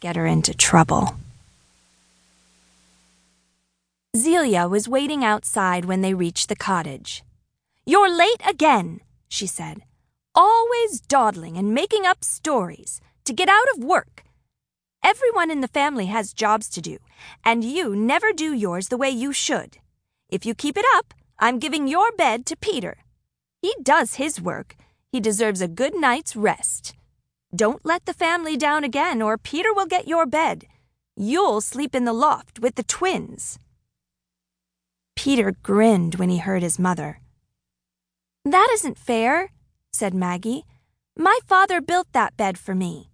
get her into trouble. Zelia was waiting outside when they reached the cottage. You're late again, she said. Always dawdling and making up stories to get out of work. Everyone in the family has jobs to do, and you never do yours the way you should. If you keep it up, I'm giving your bed to Peter. He does his work. He deserves a good night's rest. Don't let the family down again, or Peter will get your bed. You'll sleep in the loft with the twins. Peter grinned when he heard his mother. That isn't fair, said Maggie. My father built that bed for me.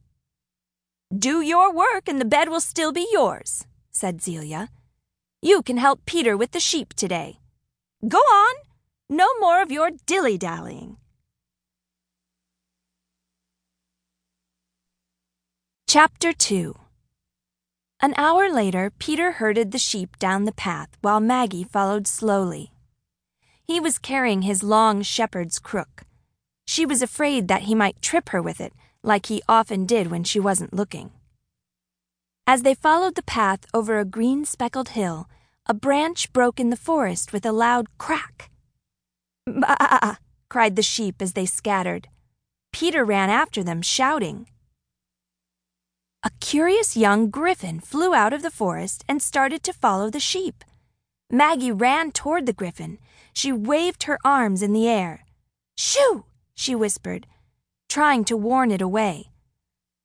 Do your work and the bed will still be yours, said Zelia. You can help Peter with the sheep today. Go on. No more of your dilly dallying. Chapter 2 An hour later, Peter herded the sheep down the path while Maggie followed slowly. He was carrying his long shepherd's crook. She was afraid that he might trip her with it, like he often did when she wasn't looking. As they followed the path over a green speckled hill, a branch broke in the forest with a loud crack. Bah! cried the sheep as they scattered. Peter ran after them, shouting a curious young griffin flew out of the forest and started to follow the sheep. Maggie ran toward the griffin. She waved her arms in the air. Shoo! she whispered, trying to warn it away.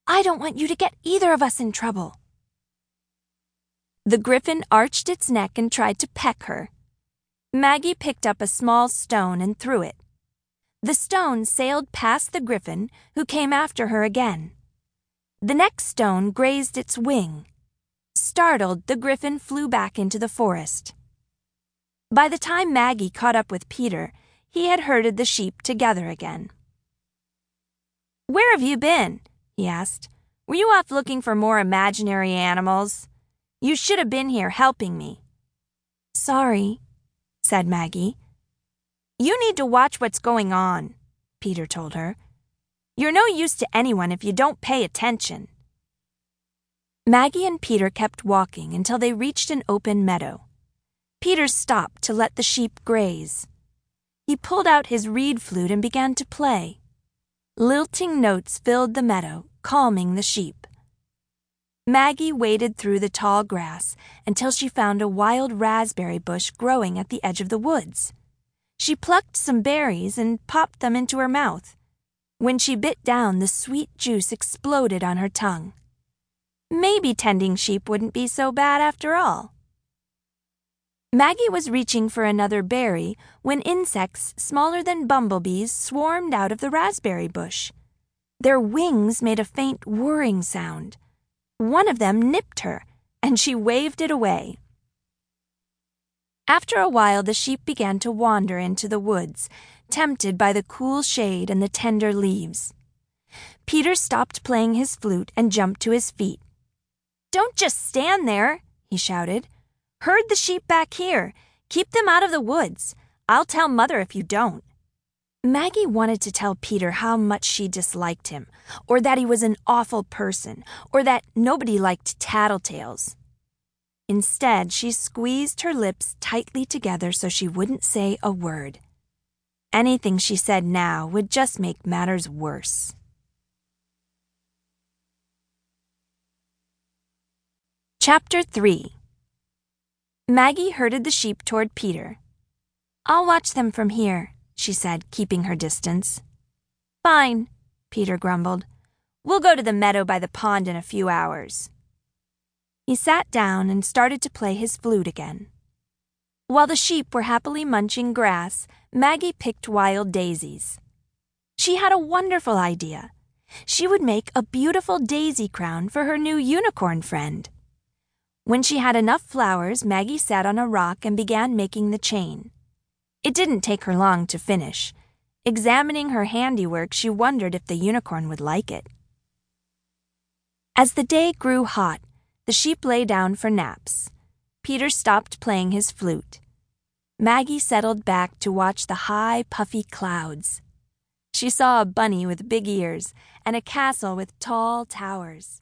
I don't want you to get either of us in trouble. The griffin arched its neck and tried to peck her. Maggie picked up a small stone and threw it. The stone sailed past the griffin, who came after her again. The next stone grazed its wing. Startled, the griffin flew back into the forest. By the time Maggie caught up with Peter, he had herded the sheep together again. Where have you been? he asked. Were you off looking for more imaginary animals? You should have been here helping me. Sorry, said Maggie. You need to watch what's going on, Peter told her. You're no use to anyone if you don't pay attention. Maggie and Peter kept walking until they reached an open meadow. Peter stopped to let the sheep graze. He pulled out his reed flute and began to play. Lilting notes filled the meadow, calming the sheep. Maggie waded through the tall grass until she found a wild raspberry bush growing at the edge of the woods. She plucked some berries and popped them into her mouth. When she bit down, the sweet juice exploded on her tongue. Maybe tending sheep wouldn't be so bad after all. Maggie was reaching for another berry when insects smaller than bumblebees swarmed out of the raspberry bush. Their wings made a faint whirring sound. One of them nipped her, and she waved it away. After a while, the sheep began to wander into the woods, tempted by the cool shade and the tender leaves. Peter stopped playing his flute and jumped to his feet. Don't just stand there, he shouted. Herd the sheep back here. Keep them out of the woods. I'll tell Mother if you don't. Maggie wanted to tell Peter how much she disliked him, or that he was an awful person, or that nobody liked tattletales. Instead, she squeezed her lips tightly together so she wouldn't say a word. Anything she said now would just make matters worse. Chapter 3 Maggie herded the sheep toward Peter. I'll watch them from here, she said, keeping her distance. Fine, Peter grumbled. We'll go to the meadow by the pond in a few hours. He sat down and started to play his flute again. While the sheep were happily munching grass, Maggie picked wild daisies. She had a wonderful idea. She would make a beautiful daisy crown for her new unicorn friend. When she had enough flowers, Maggie sat on a rock and began making the chain. It didn't take her long to finish. Examining her handiwork, she wondered if the unicorn would like it. As the day grew hot, the sheep lay down for naps. Peter stopped playing his flute. Maggie settled back to watch the high, puffy clouds. She saw a bunny with big ears and a castle with tall towers.